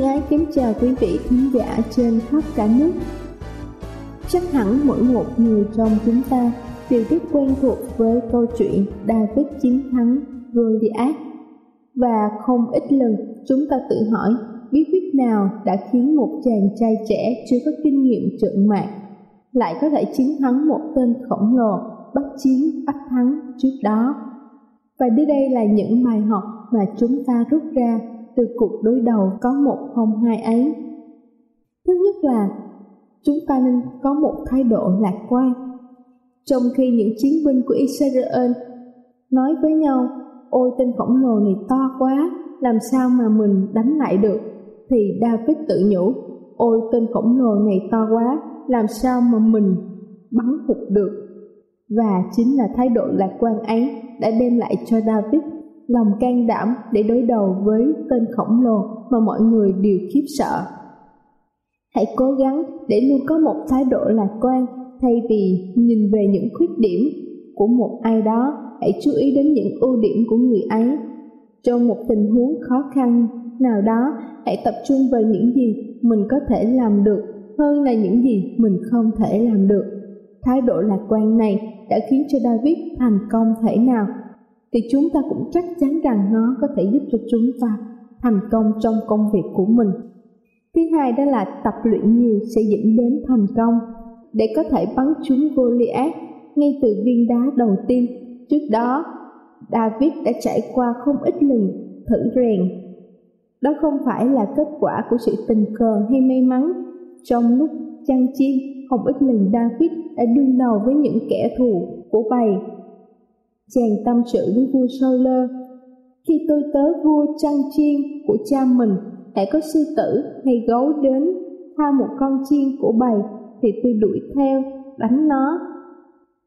Gái kính chào quý vị khán giả trên khắp cả nước. Chắc hẳn mỗi một người trong chúng ta đều rất quen thuộc với câu chuyện David chiến thắng Goliath và không ít lần chúng ta tự hỏi bí quyết nào đã khiến một chàng trai trẻ chưa có kinh nghiệm trượng mạc lại có thể chiến thắng một tên khổng lồ bắt chiến, bắt thắng trước đó. Và dưới đây là những bài học mà chúng ta rút ra từ cuộc đối đầu có một không hai ấy. Thứ nhất là chúng ta nên có một thái độ lạc quan. Trong khi những chiến binh của Israel nói với nhau, ôi tên khổng lồ này to quá, làm sao mà mình đánh lại được, thì David tự nhủ, ôi tên khổng lồ này to quá, làm sao mà mình bắn hụt được. Và chính là thái độ lạc quan ấy đã đem lại cho David lòng can đảm để đối đầu với tên khổng lồ mà mọi người đều khiếp sợ. Hãy cố gắng để luôn có một thái độ lạc quan thay vì nhìn về những khuyết điểm của một ai đó, hãy chú ý đến những ưu điểm của người ấy. Trong một tình huống khó khăn nào đó, hãy tập trung vào những gì mình có thể làm được hơn là những gì mình không thể làm được. Thái độ lạc quan này đã khiến cho David thành công thể nào thì chúng ta cũng chắc chắn rằng nó có thể giúp cho chúng ta thành công trong công việc của mình. Thứ hai đó là tập luyện nhiều sẽ dẫn đến thành công. Để có thể bắn trúng Goliath ngay từ viên đá đầu tiên, trước đó David đã trải qua không ít lần thử rèn. Đó không phải là kết quả của sự tình cờ hay may mắn. Trong lúc chăn chiên, không ít lần David đã đương đầu với những kẻ thù của bầy chàng tâm sự với vua lơ khi tôi tới vua chăn chiên của cha mình hãy có sư tử hay gấu đến tha một con chiên của bầy, thì tôi đuổi theo, đánh nó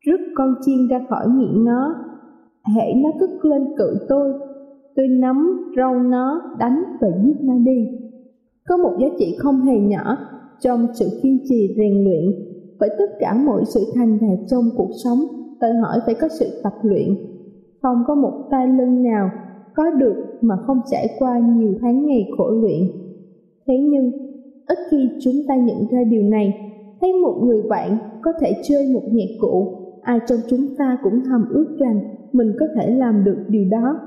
rút con chiên ra khỏi miệng nó. Hễ nó cất lên cự tôi tôi nắm râu nó, đánh và giết nó đi. Có một giá trị không hề nhỏ trong sự kiên trì rèn luyện bởi tất cả mọi sự thành đạt trong cuộc sống đòi hỏi phải có sự tập luyện. Không có một tay lưng nào có được mà không trải qua nhiều tháng ngày khổ luyện. Thế nhưng, ít khi chúng ta nhận ra điều này, thấy một người bạn có thể chơi một nhạc cụ, ai trong chúng ta cũng thầm ước rằng mình có thể làm được điều đó.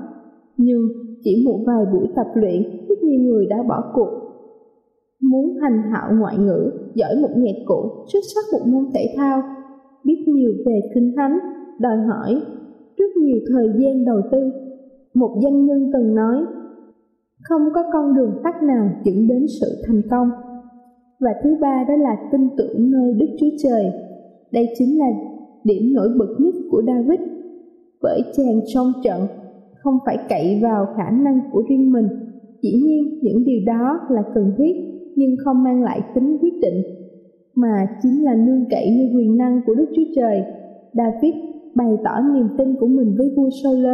Nhưng chỉ một vài buổi tập luyện, rất nhiều người đã bỏ cuộc. Muốn thành thạo ngoại ngữ, giỏi một nhạc cụ, xuất sắc một môn thể thao, biết nhiều về kinh thánh, đòi hỏi rất nhiều thời gian đầu tư. Một doanh nhân từng nói, không có con đường tắt nào dẫn đến sự thành công. Và thứ ba đó là tin tưởng nơi Đức Chúa Trời. Đây chính là điểm nổi bật nhất của David. Bởi chàng trong trận không phải cậy vào khả năng của riêng mình, Dĩ nhiên những điều đó là cần thiết nhưng không mang lại tính quyết định mà chính là nương cậy như quyền năng của Đức Chúa Trời. David bày tỏ niềm tin của mình với vua Saul.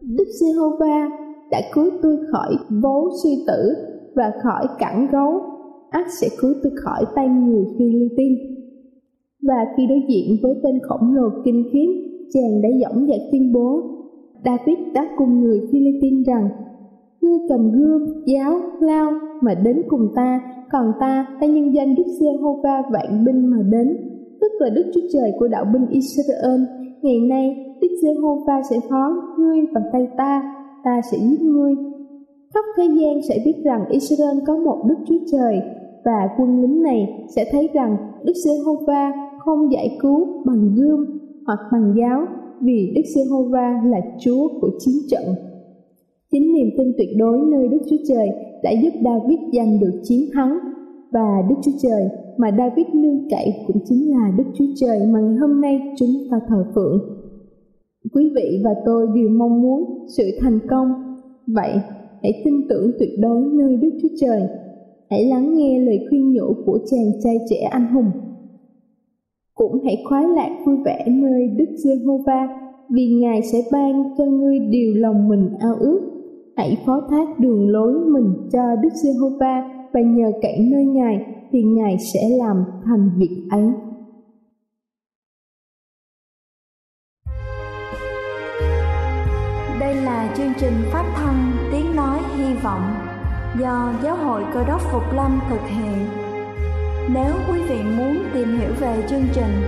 Đức Giê-hô-va đã cứu tôi khỏi vố suy tử và khỏi cẳng gấu, ác sẽ cứu tôi khỏi tay người Philippines. Và khi đối diện với tên khổng lồ kinh khiếp, chàng đã dõng dạc tuyên bố David đã cùng người Philippines rằng Ngươi cầm gươm, giáo, lao mà đến cùng ta, còn ta ta nhân danh Đức Giê-hô-va vạn binh mà đến, tức là Đức Chúa Trời của đạo binh Israel. Ngày nay, Đức Giê-hô-va sẽ phó ngươi vào tay ta, ta sẽ giết ngươi. Khắp thế gian sẽ biết rằng Israel có một Đức Chúa Trời, và quân lính này sẽ thấy rằng Đức Giê-hô-va không giải cứu bằng gươm hoặc bằng giáo vì Đức Giê-hô-va là Chúa của chiến trận. Chính niềm tin tuyệt đối nơi Đức Chúa Trời đã giúp David giành được chiến thắng và Đức Chúa Trời mà David nương cậy cũng chính là Đức Chúa Trời mà ngày hôm nay chúng ta thờ phượng. Quý vị và tôi đều mong muốn sự thành công. Vậy, hãy tin tưởng tuyệt đối nơi Đức Chúa Trời. Hãy lắng nghe lời khuyên nhủ của chàng trai trẻ anh hùng cũng hãy khoái lạc vui vẻ nơi Đức Giê-hô-va, vì Ngài sẽ ban cho ngươi điều lòng mình ao ước. Hãy phó thác đường lối mình cho Đức Giê-hô-va và nhờ cậy nơi Ngài thì Ngài sẽ làm thành việc ấy. Đây là chương trình phát thanh Tiếng Nói Hy Vọng do Giáo hội Cơ đốc Phục Lâm thực hiện nếu quý vị muốn tìm hiểu về chương trình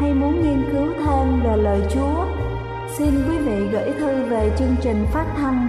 hay muốn nghiên cứu thêm về lời Chúa, xin quý vị gửi thư về chương trình phát thanh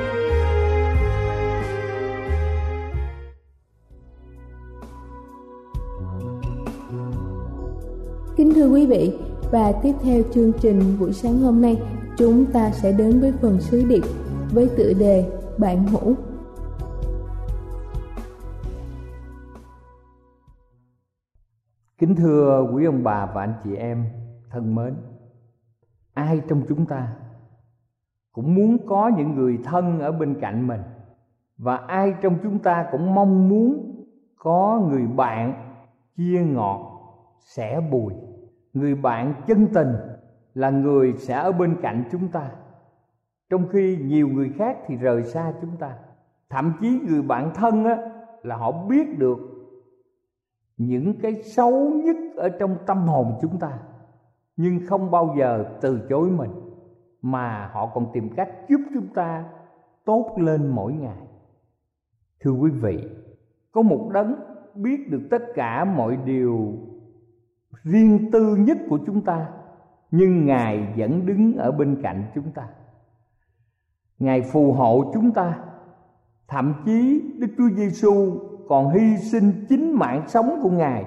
Thưa quý vị, và tiếp theo chương trình buổi sáng hôm nay, chúng ta sẽ đến với phần sứ điệp với tựa đề Bạn hữu. Kính thưa quý ông bà và anh chị em thân mến Ai trong chúng ta cũng muốn có những người thân ở bên cạnh mình Và ai trong chúng ta cũng mong muốn có người bạn chia ngọt sẻ bùi? Người bạn chân tình là người sẽ ở bên cạnh chúng ta. Trong khi nhiều người khác thì rời xa chúng ta. Thậm chí người bạn thân á, là họ biết được những cái xấu nhất ở trong tâm hồn chúng ta nhưng không bao giờ từ chối mình mà họ còn tìm cách giúp chúng ta tốt lên mỗi ngày. Thưa quý vị có một đấng biết được tất cả mọi điều riêng tư nhất của chúng ta, nhưng ngài vẫn đứng ở bên cạnh chúng ta. Ngài phù hộ chúng ta. Thậm chí đức chúa giêsu còn hy sinh chính mạng sống của ngài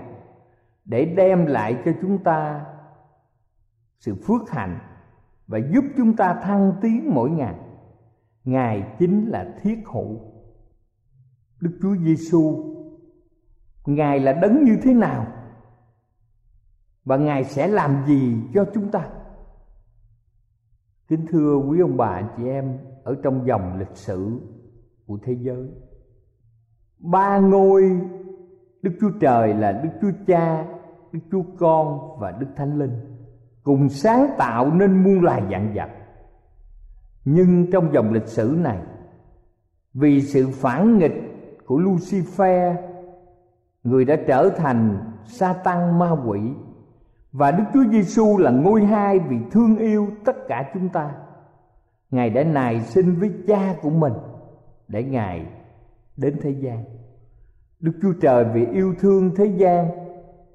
để đem lại cho chúng ta sự phước hạnh và giúp chúng ta thăng tiến mỗi ngày. Ngài chính là thiết hữu. Đức chúa giêsu ngài là đấng như thế nào? Và ngài sẽ làm gì cho chúng ta? Kính thưa quý ông bà chị em ở trong dòng lịch sử của thế giới. Ba ngôi đức chúa trời là đức chúa cha, đức chúa con và đức thánh linh cùng sáng tạo nên muôn loài dạng vật. Nhưng trong dòng lịch sử này, vì sự phản nghịch của lucifer, người đã trở thành sa tăng ma quỷ và đức chúa giêsu là ngôi hai vì thương yêu tất cả chúng ta. Ngài đã nài sinh với cha của mình để ngài đến thế gian. Đức chúa trời vì yêu thương thế gian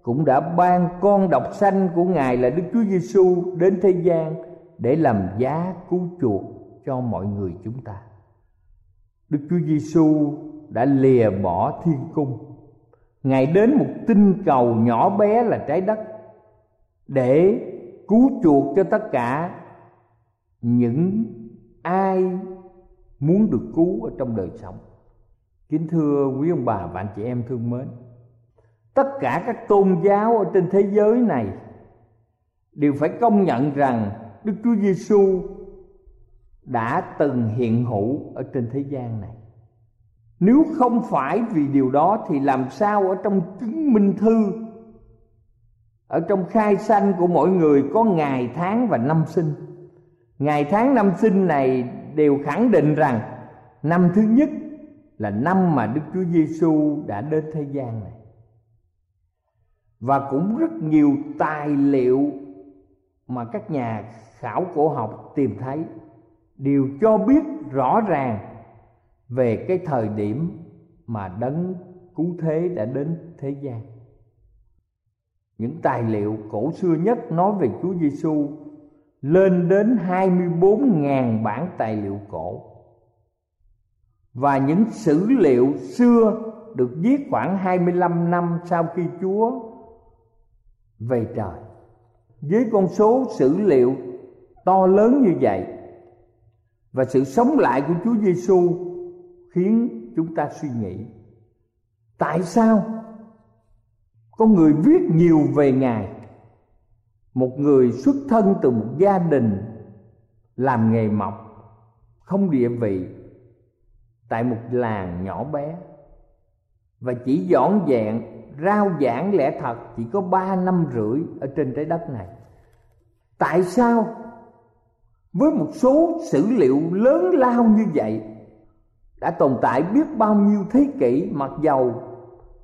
cũng đã ban con độc sanh của ngài là đức chúa giêsu đến thế gian để làm giá cứu chuộc cho mọi người chúng ta. Đức Chúa Giêsu đã lìa bỏ thiên cung. Ngài đến một tinh cầu nhỏ bé là trái đất để cứu chuộc cho tất cả những ai muốn được cứu ở trong đời sống. Kính thưa quý ông bà và anh chị em thương mến, tất cả các tôn giáo ở trên thế giới này đều phải công nhận rằng Đức Chúa Giêsu đã từng hiện hữu ở trên thế gian này. Nếu không phải vì điều đó thì làm sao ở trong chứng minh thư ở trong khai sanh của mỗi người có ngày tháng và năm sinh. Ngày tháng năm sinh này đều khẳng định rằng năm thứ nhất là năm mà Đức Chúa Giêsu đã đến thế gian này. Và cũng rất nhiều tài liệu mà các nhà khảo cổ học tìm thấy đều cho biết rõ ràng về cái thời điểm mà đấng cứu thế đã đến thế gian. Những tài liệu cổ xưa nhất nói về Chúa Giêsu lên đến 24.000 bản tài liệu cổ. Và những sử liệu xưa được viết khoảng 25 năm sau khi Chúa về trời. Với con số sử liệu to lớn như vậy và sự sống lại của Chúa Giêsu khiến chúng ta suy nghĩ, tại sao có người viết nhiều về ngài. Một người xuất thân từ một gia đình làm nghề mộc, không địa vị, tại một làng nhỏ bé. Và chỉ dọn dẹn, rao giảng lẽ thật, chỉ có ba năm rưỡi ở trên trái đất này tại sao? Với một số sử liệu lớn lao như vậy, đã tồn tại biết bao nhiêu thế kỷ, mặc dầu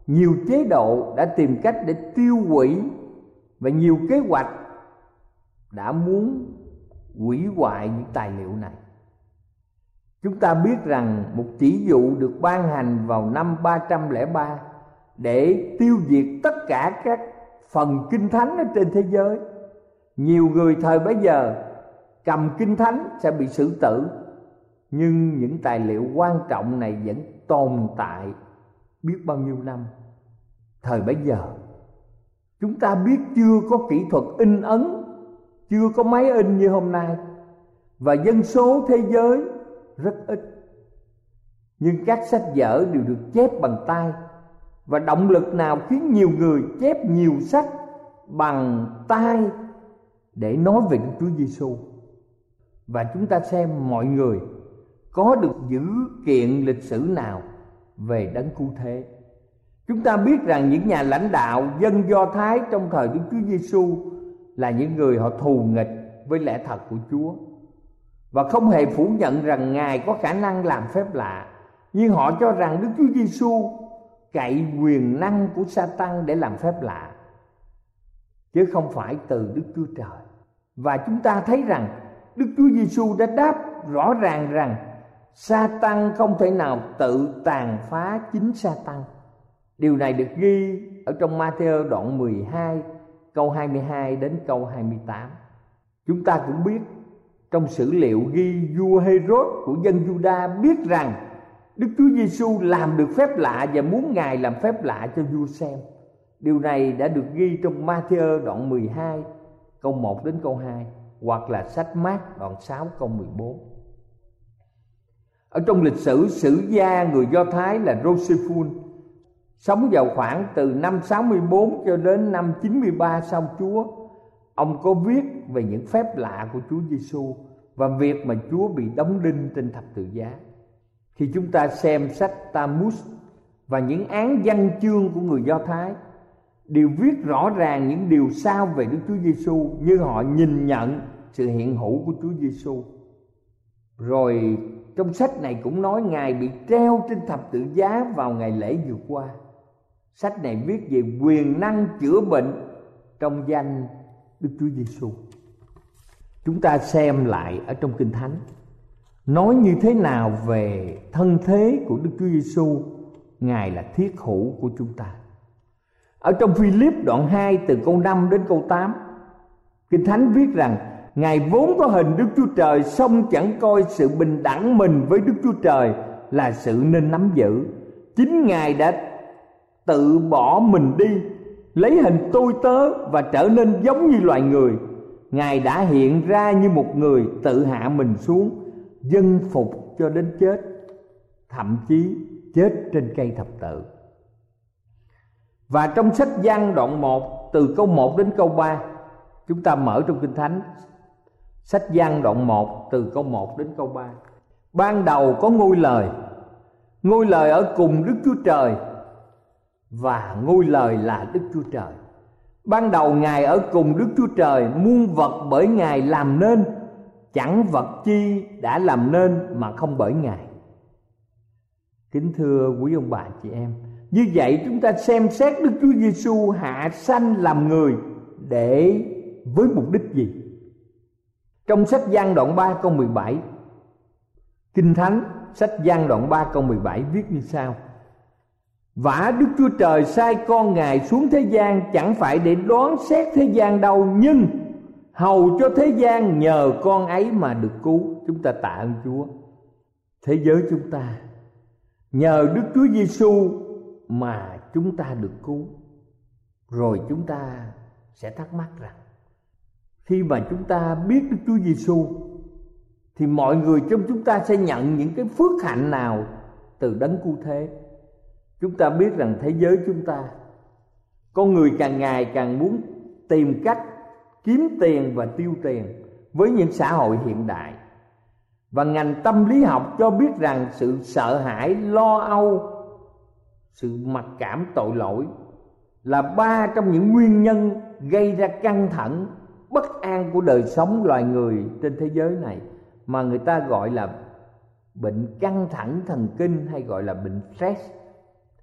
nhiều chế độ đã tìm cách để tiêu hủy và nhiều kế hoạch đã muốn hủy hoại những tài liệu này. Chúng ta biết rằng một chỉ dụ được ban hành vào năm 303 để tiêu diệt tất cả các phần kinh thánh ở trên thế giới. Nhiều người thời bấy giờ cầm kinh thánh sẽ bị xử tử, nhưng những tài liệu quan trọng này vẫn tồn tại biết bao nhiêu năm. Thời bấy giờ, chúng ta biết chưa có kỹ thuật in ấn, chưa có máy in như hôm nay. Và dân số thế giới rất ít. Nhưng các sách vở đều được chép bằng tay. Và động lực nào khiến nhiều người chép nhiều sách bằng tay để nói về đức Chúa Giêsu và chúng ta xem mọi người có được dữ kiện lịch sử nào về đấng cứu thế chúng ta biết rằng những nhà lãnh đạo, dân do thái trong thời đức chúa giêsu là những người họ thù nghịch với lẽ thật của chúa và không hề phủ nhận rằng ngài có khả năng làm phép lạ, nhưng họ cho rằng đức chúa giêsu cậy quyền năng của Satan để làm phép lạ, chứ không phải từ Đức Chúa Trời. Và chúng ta thấy rằng Đức Chúa Giêsu đã đáp rõ ràng rằng sa tăng không thể nào tự tàn phá chính sa tăng điều này được ghi ở trong Matthew đoạn 12 câu 22 đến câu 28 chúng ta cũng biết, trong sử liệu ghi vua Herod của dân Juda biết rằng Đức Chúa Giêsu làm được phép lạ và muốn Ngài làm phép lạ cho vua xem. Điều này đã được ghi trong Matthew đoạn 12 câu 1 đến câu 2 hoặc là sách Mát đoạn 6 câu 14 ở trong lịch sử sử gia người Do Thái là Josephus sống vào khoảng từ năm 64 cho đến năm 93 sau Chúa. Ông có viết về những phép lạ của Chúa Giêsu và việc mà Chúa bị đóng đinh trên thập tự giá. Khi chúng ta xem sách Talmud và những án văn chương của người Do Thái, đều viết rõ ràng những điều sao về Đức Chúa Giêsu như họ nhìn nhận sự hiện hữu của Chúa Giêsu. Rồi trong sách này cũng nói ngài bị treo trên thập tự giá vào ngày lễ vừa qua. Sách này viết về quyền năng chữa bệnh trong danh đức chúa giêsu chúng ta xem lại ở trong kinh thánh. Nói như thế nào về thân thế của đức chúa giêsu ngài là thiết hữu của chúng ta. Ở trong Philip đoạn 2 từ câu 5 đến câu 8 Kinh Thánh viết rằng Ngài vốn có hình Đức Chúa Trời, song chẳng coi sự bình đẳng mình với Đức Chúa Trời là sự nên nắm giữ. Chính ngài đã tự bỏ mình đi, lấy hình tôi tớ và trở nên giống như loài người. Ngài đã hiện ra như một người tự hạ mình xuống, dân phục cho đến chết, thậm chí chết trên cây thập tự. Và trong sách văn đoạn 1 từ câu 1 đến câu 3 chúng ta mở trong kinh thánh sách Giăng đoạn 1 từ câu 1 đến câu 3 ban đầu có ngôi lời ngôi lời ở cùng đức chúa trời, và ngôi lời là đức chúa trời. Ban đầu ngài ở cùng đức chúa trời, muôn vật bởi ngài làm nên, chẳng vật chi đã làm nên mà không bởi ngài. Kính thưa quý ông bà chị em, như vậy chúng ta xem xét đức chúa giêsu hạ sanh làm người để với mục đích gì? Trong sách Giăng đoạn 3 câu 17 Kinh Thánh sách Giăng đoạn 3 câu 17 viết như sau. Vả Đức Chúa Trời sai con Ngài xuống thế gian Chẳng phải để đoán xét thế gian đâu, Nhưng hầu cho thế gian nhờ con ấy mà được cứu. Chúng ta tạ ơn Chúa. Thế giới chúng ta, Nhờ Đức Chúa Giêsu mà chúng ta được cứu. Rồi chúng ta sẽ thắc mắc rằng khi mà chúng ta biết Đức Chúa Giêsu thì mọi người trong chúng ta sẽ nhận những cái phước hạnh nào từ đấng cứu thế. Chúng ta biết rằng thế giới chúng ta, con người càng ngày càng muốn tìm cách kiếm tiền và tiêu tiền với những xã hội hiện đại. Và ngành tâm lý học cho biết rằng sự sợ hãi, lo âu, sự mặc cảm tội lỗi là ba trong những nguyên nhân gây ra căng thẳng bất an của đời sống loài người trên thế giới này, mà người ta gọi là bệnh căng thẳng thần kinh hay gọi là bệnh stress,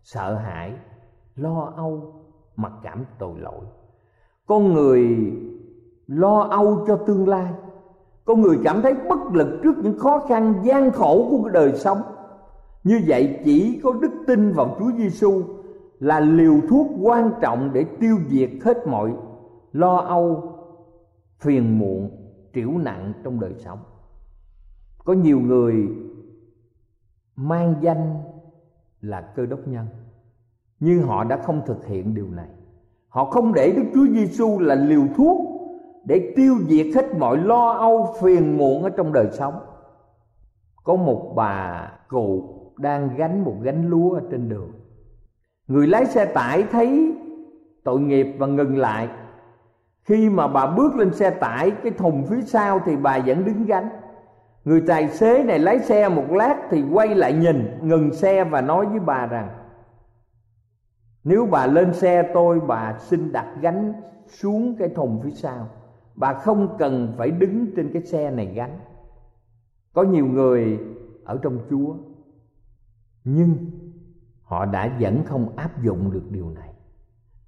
sợ hãi, lo âu, mặc cảm tội lỗi. Con người lo âu cho tương lai. Con người cảm thấy bất lực trước những khó khăn, gian khổ của đời sống. Như vậy chỉ có đức tin vào Chúa Giêsu là liều thuốc quan trọng để tiêu diệt hết mọi lo âu phiền muộn triểu nặng trong đời sống. Có nhiều người mang danh là cơ đốc nhân, nhưng họ đã không thực hiện điều này. Họ không để đức chúa giêsu là liều thuốc để tiêu diệt hết mọi lo âu phiền muộn ở trong đời sống. Có một bà cụ đang gánh một gánh lúa ở trên đường. Người lái xe tải thấy tội nghiệp và ngừng lại khi mà bà bước lên xe tải, cái thùng phía sau thì bà vẫn đứng gánh. Người tài xế này lái xe một lát thì quay lại nhìn, ngừng xe và nói với bà rằng, nếu bà lên xe tôi, bà xin đặt gánh xuống cái thùng phía sau. Bà không cần phải đứng trên cái xe này gánh. Có nhiều người ở trong chúa, nhưng họ đã vẫn không áp dụng được điều này.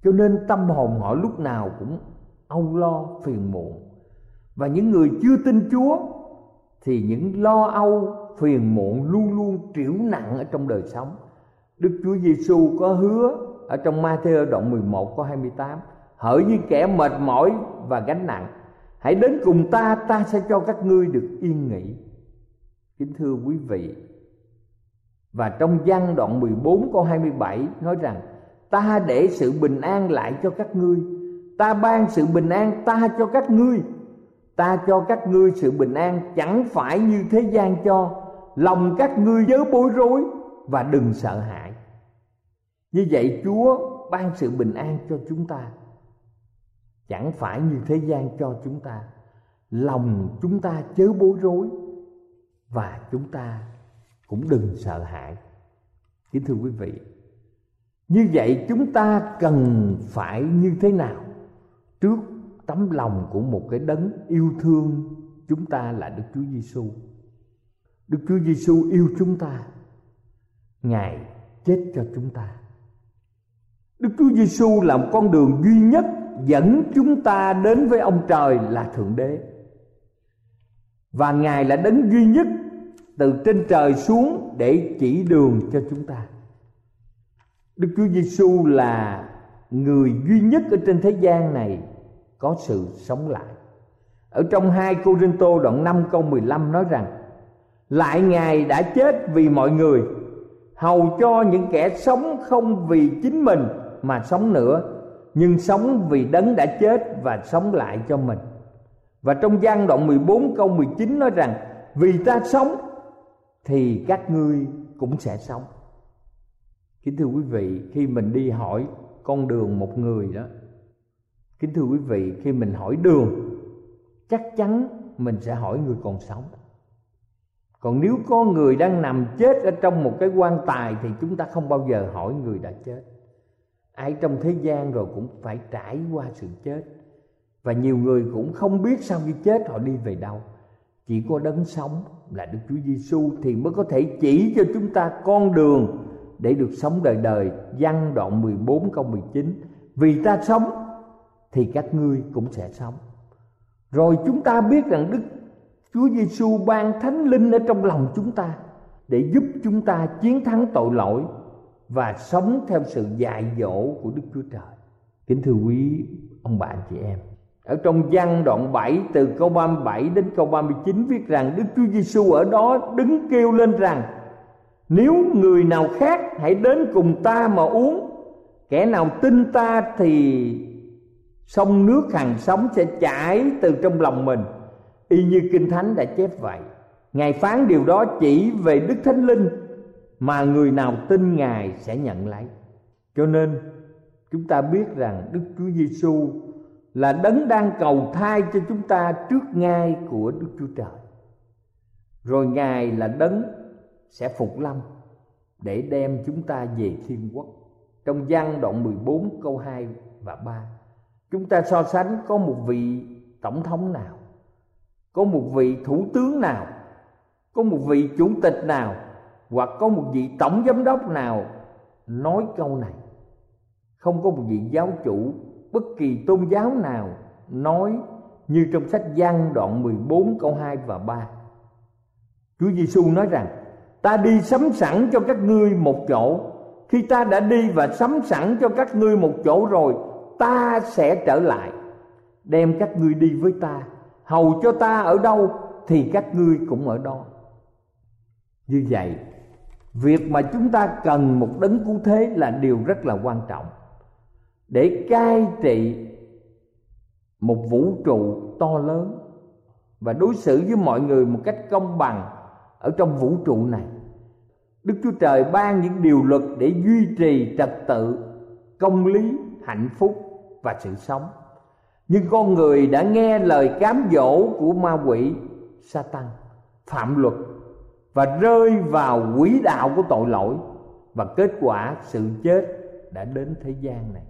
Cho nên tâm hồn họ lúc nào cũng âu lo phiền muộn và những người chưa tin Chúa thì những lo âu phiền muộn luôn luôn triểu nặng ở trong đời sống. Đức Chúa Giêsu có hứa ở trong Matthew đoạn 11 câu 28 Hỡi như kẻ mệt mỏi và gánh nặng Hãy đến cùng ta, ta sẽ cho các ngươi được yên nghỉ Kính thưa quý vị Và trong văn đoạn 14 câu 27 nói rằng Ta để sự bình an lại cho các ngươi ta ban sự bình an ta cho các ngươi. Ta cho các ngươi sự bình an chẳng phải như thế gian cho. Lòng các ngươi chớ bối rối và đừng sợ hãi. Như vậy chúa ban sự bình an cho chúng ta chẳng phải như thế gian cho chúng ta. Lòng chúng ta chớ bối rối và chúng ta cũng đừng sợ hãi. Kính thưa quý vị, như vậy chúng ta cần phải như thế nào? Trước tấm lòng của một cái đấng yêu thương, chúng ta là Đức Chúa Giêsu. Đức Chúa Giêsu yêu chúng ta. Ngài chết cho chúng ta. Đức Chúa Giêsu là một con đường duy nhất dẫn chúng ta đến với ông trời là thượng đế. Và Ngài là đấng duy nhất từ trên trời xuống để chỉ đường cho chúng ta. Đức Chúa Giêsu là người duy nhất ở trên thế gian này có sự sống lại. Ở trong 2 Cô Rinh Tô đoạn 5 câu 15 nói rằng, lại ngài đã chết vì mọi người, hầu cho những kẻ sống không vì chính mình mà sống nữa, nhưng sống vì đấng đã chết và sống lại cho mình và trong gian đoạn 14 câu 19 nói rằng, vì ta sống thì các ngươi cũng sẽ sống kính thưa quý vị, khi mình đi hỏi con đường một người đó kính thưa quý vị, khi mình hỏi đường, chắc chắn mình sẽ hỏi người còn sống. Còn nếu có người đang nằm chết ở trong một cái quan tài thì chúng ta không bao giờ hỏi người đã chết. Ai trong thế gian rồi cũng phải trải qua sự chết. Và nhiều người cũng không biết sau khi chết họ đi về đâu. Chỉ có đấng sống là Đức Chúa Giêsu thì mới có thể chỉ cho chúng ta con đường để được sống đời đời. Văn đoạn 14 câu 19 Vì ta sống thì các ngươi cũng sẽ sống. Rồi chúng ta biết rằng Đức Chúa Giêsu ban Thánh Linh ở trong lòng chúng ta để giúp chúng ta chiến thắng tội lỗi và sống theo sự dạy dỗ của Đức Chúa Trời. Kính thưa quý ông bạn chị em, ở trong văn đoạn 7 từ câu 37 đến câu 39 viết rằng Đức Chúa Giêsu ở đó đứng kêu lên rằng nếu người nào khác hãy đến cùng ta mà uống Kẻ nào tin ta thì sông nước hằng sống sẽ chảy từ trong lòng mình Y như Kinh Thánh đã chép vậy Ngài phán điều đó chỉ về Đức Thánh Linh Mà người nào tin Ngài sẽ nhận lấy Cho nên chúng ta biết rằng Đức Chúa Giêsu là đấng đang cầu thai cho chúng ta trước ngai của Đức Chúa Trời. Rồi Ngài là đấng sẽ phục lâm để đem chúng ta về thiên quốc. Trong văn đoạn 14 câu 2 và 3, chúng ta so sánh có một vị tổng thống nào, có một vị thủ tướng nào, có một vị chủ tịch nào hoặc có một vị tổng giám đốc nào nói câu này. Không có một vị giáo chủ bất kỳ tôn giáo nào nói như trong sách Giăng đoạn 14 câu 2 và 3. Chúa Giêsu nói rằng: Ta đi sắm sẵn cho các ngươi một chỗ. Khi ta đã đi và sắm sẵn cho các ngươi một chỗ rồi, ta sẽ trở lại, đem các ngươi đi với ta. Hầu cho ta ở đâu thì các ngươi cũng ở đó. Như vậy, việc mà chúng ta cần một đấng cứu thế là điều rất là quan trọng để cai trị một vũ trụ to lớn và đối xử với mọi người một cách công bằng ở trong vũ trụ này đức chúa trời ban những điều luật để duy trì trật tự công lý hạnh phúc và sự sống nhưng con người đã nghe lời cám dỗ của ma quỷ Satan phạm luật và rơi vào quỹ đạo của tội lỗi và kết quả sự chết đã đến thế gian này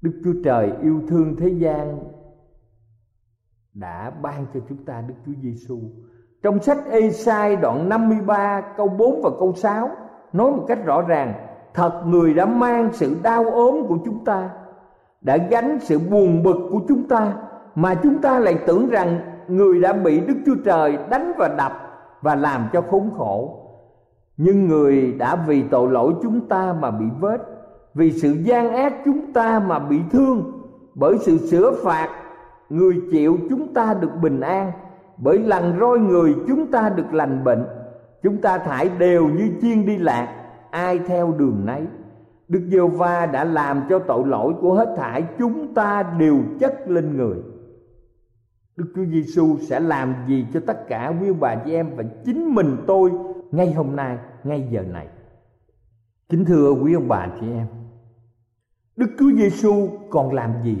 Đức Chúa Trời yêu thương thế gian đã ban cho chúng ta Đức Chúa Giêsu. Trong sách Ê-sai đoạn 53 câu 4 và câu 6 nói một cách rõ ràng, thật người đã mang sự đau ốm của chúng ta, đã gánh sự buồn bực của chúng ta mà chúng ta lại tưởng rằng người đã bị Đức Chúa Trời đánh và đập và làm cho khốn khổ. Nhưng người đã vì tội lỗi chúng ta mà bị vết vì sự gian ác chúng ta mà bị thương. Bởi sự sửa phạt người chịu chúng ta được bình an. Bởi lần roi người chúng ta được lành bệnh chúng ta thải đều như chiên đi lạc ai theo đường nấy Đức giê va đã làm cho tội lỗi của hết thảy chúng ta đều chất lên người Đức Chúa Giêsu sẽ làm gì cho tất cả quý bà chị em và chính mình tôi ngay hôm nay, ngay giờ này. Kính thưa quý ông bà chị em, Đức Chúa Giêsu còn làm gì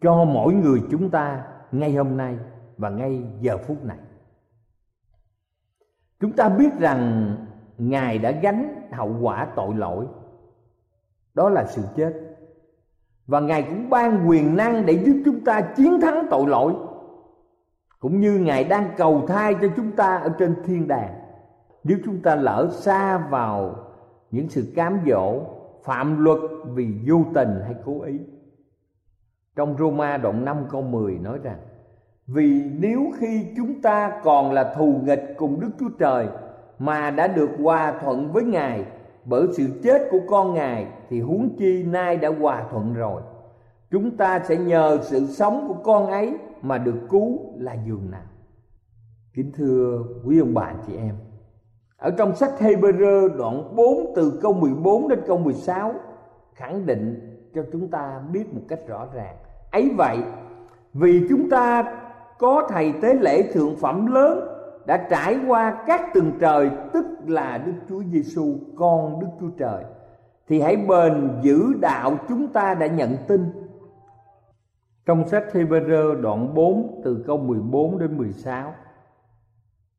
cho mỗi người chúng ta ngay hôm nay và ngay giờ phút này? Chúng ta biết rằng Ngài đã gánh hậu quả tội lỗi. Đó là sự chết. Và Ngài cũng ban quyền năng để giúp chúng ta chiến thắng tội lỗi, Cũng như Ngài đang cầu thai cho chúng ta ở trên thiên đàng. Nếu chúng ta lỡ xa vào những sự cám dỗ, phạm luật vì vô tình hay cố ý. Trong Roma đoạn 5 câu 10 nói rằng, Vì nếu khi chúng ta còn là thù nghịch cùng Đức Chúa Trời mà đã được hòa thuận với Ngài. Bởi sự chết của con Ngài Thì huống chi nay đã hòa thuận rồi. Chúng ta sẽ nhờ sự sống của con ấy Mà được cứu là giường nào. Kính thưa quý ông bà chị em, Ở trong sách Hebrew đoạn 4 từ câu 14 đến câu 16 Khẳng định cho chúng ta biết một cách rõ ràng. Ấy vậy, vì chúng ta có thầy tế lễ thượng phẩm lớn đã trải qua các tầng trời, tức là Đức Chúa Giêsu con Đức Chúa Trời thì hãy bền giữ đạo chúng ta đã nhận tin. Trong sách Hebrew đoạn 4 từ câu 14 đến 16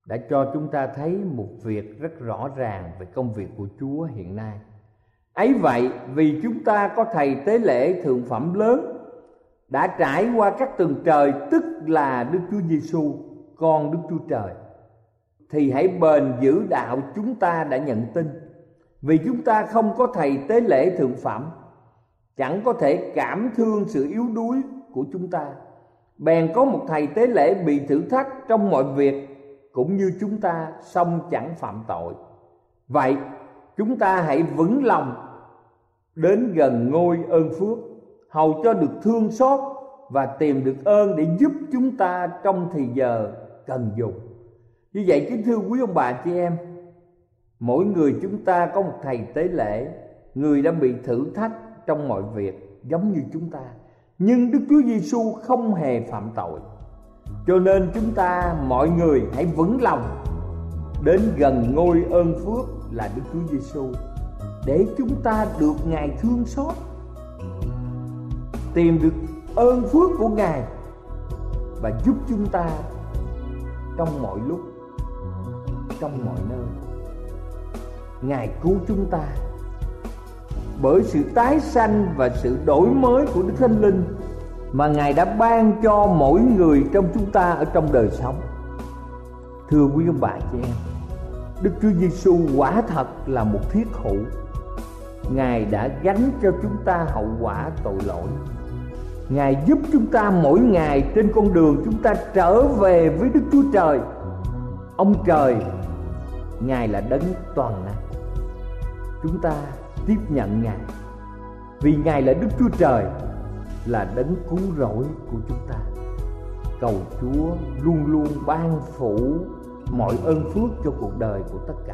đã cho chúng ta thấy một việc rất rõ ràng về công việc của Chúa hiện nay. Ấy vậy, vì chúng ta có thầy tế lễ thượng phẩm lớn, đã trải qua các tầng trời, tức là Đức Chúa Giêsu con Đức Chúa Trời thì hãy bền giữ đạo chúng ta đã nhận tin. Vì chúng ta không có thầy tế lễ thượng phẩm, chẳng có thể cảm thương sự yếu đuối của chúng ta. Bèn có một thầy tế lễ bị thử thách trong mọi việc, cũng như chúng ta song chẳng phạm tội. Vậy, chúng ta hãy vững lòng đến gần ngôi ơn phước, hầu cho được thương xót và tìm được ơn để giúp chúng ta trong thì giờ cần dùng như vậy kính thưa quý ông bà chị em, mỗi người chúng ta có một thầy tế lễ, người đã bị thử thách trong mọi việc giống như chúng ta. Nhưng đức chúa giêsu không hề phạm tội. Cho nên chúng ta, mọi người hãy vững lòng đến gần ngôi ơn phước là đức chúa giêsu để chúng ta được ngài thương xót, tìm được ơn phước của ngài và giúp chúng ta trong mọi lúc trong mọi nơi. Ngài cứu chúng ta bởi sự tái sanh và sự đổi mới của đức thánh linh mà ngài đã ban cho mỗi người trong chúng ta ở trong đời sống. Thưa quý ông bà chị em, đức chúa giêsu quả thật là một thiết hữu. Ngài đã gánh cho chúng ta hậu quả tội lỗi. Ngài giúp chúng ta mỗi ngày trên con đường chúng ta trở về với đức chúa trời. Ông trời ngài là đấng toàn năng. Chúng ta tiếp nhận ngài. Vì ngài là đức chúa trời, là đấng cứu rỗi của chúng ta. Cầu chúa luôn luôn ban phủ mọi ơn phước cho cuộc đời của tất cả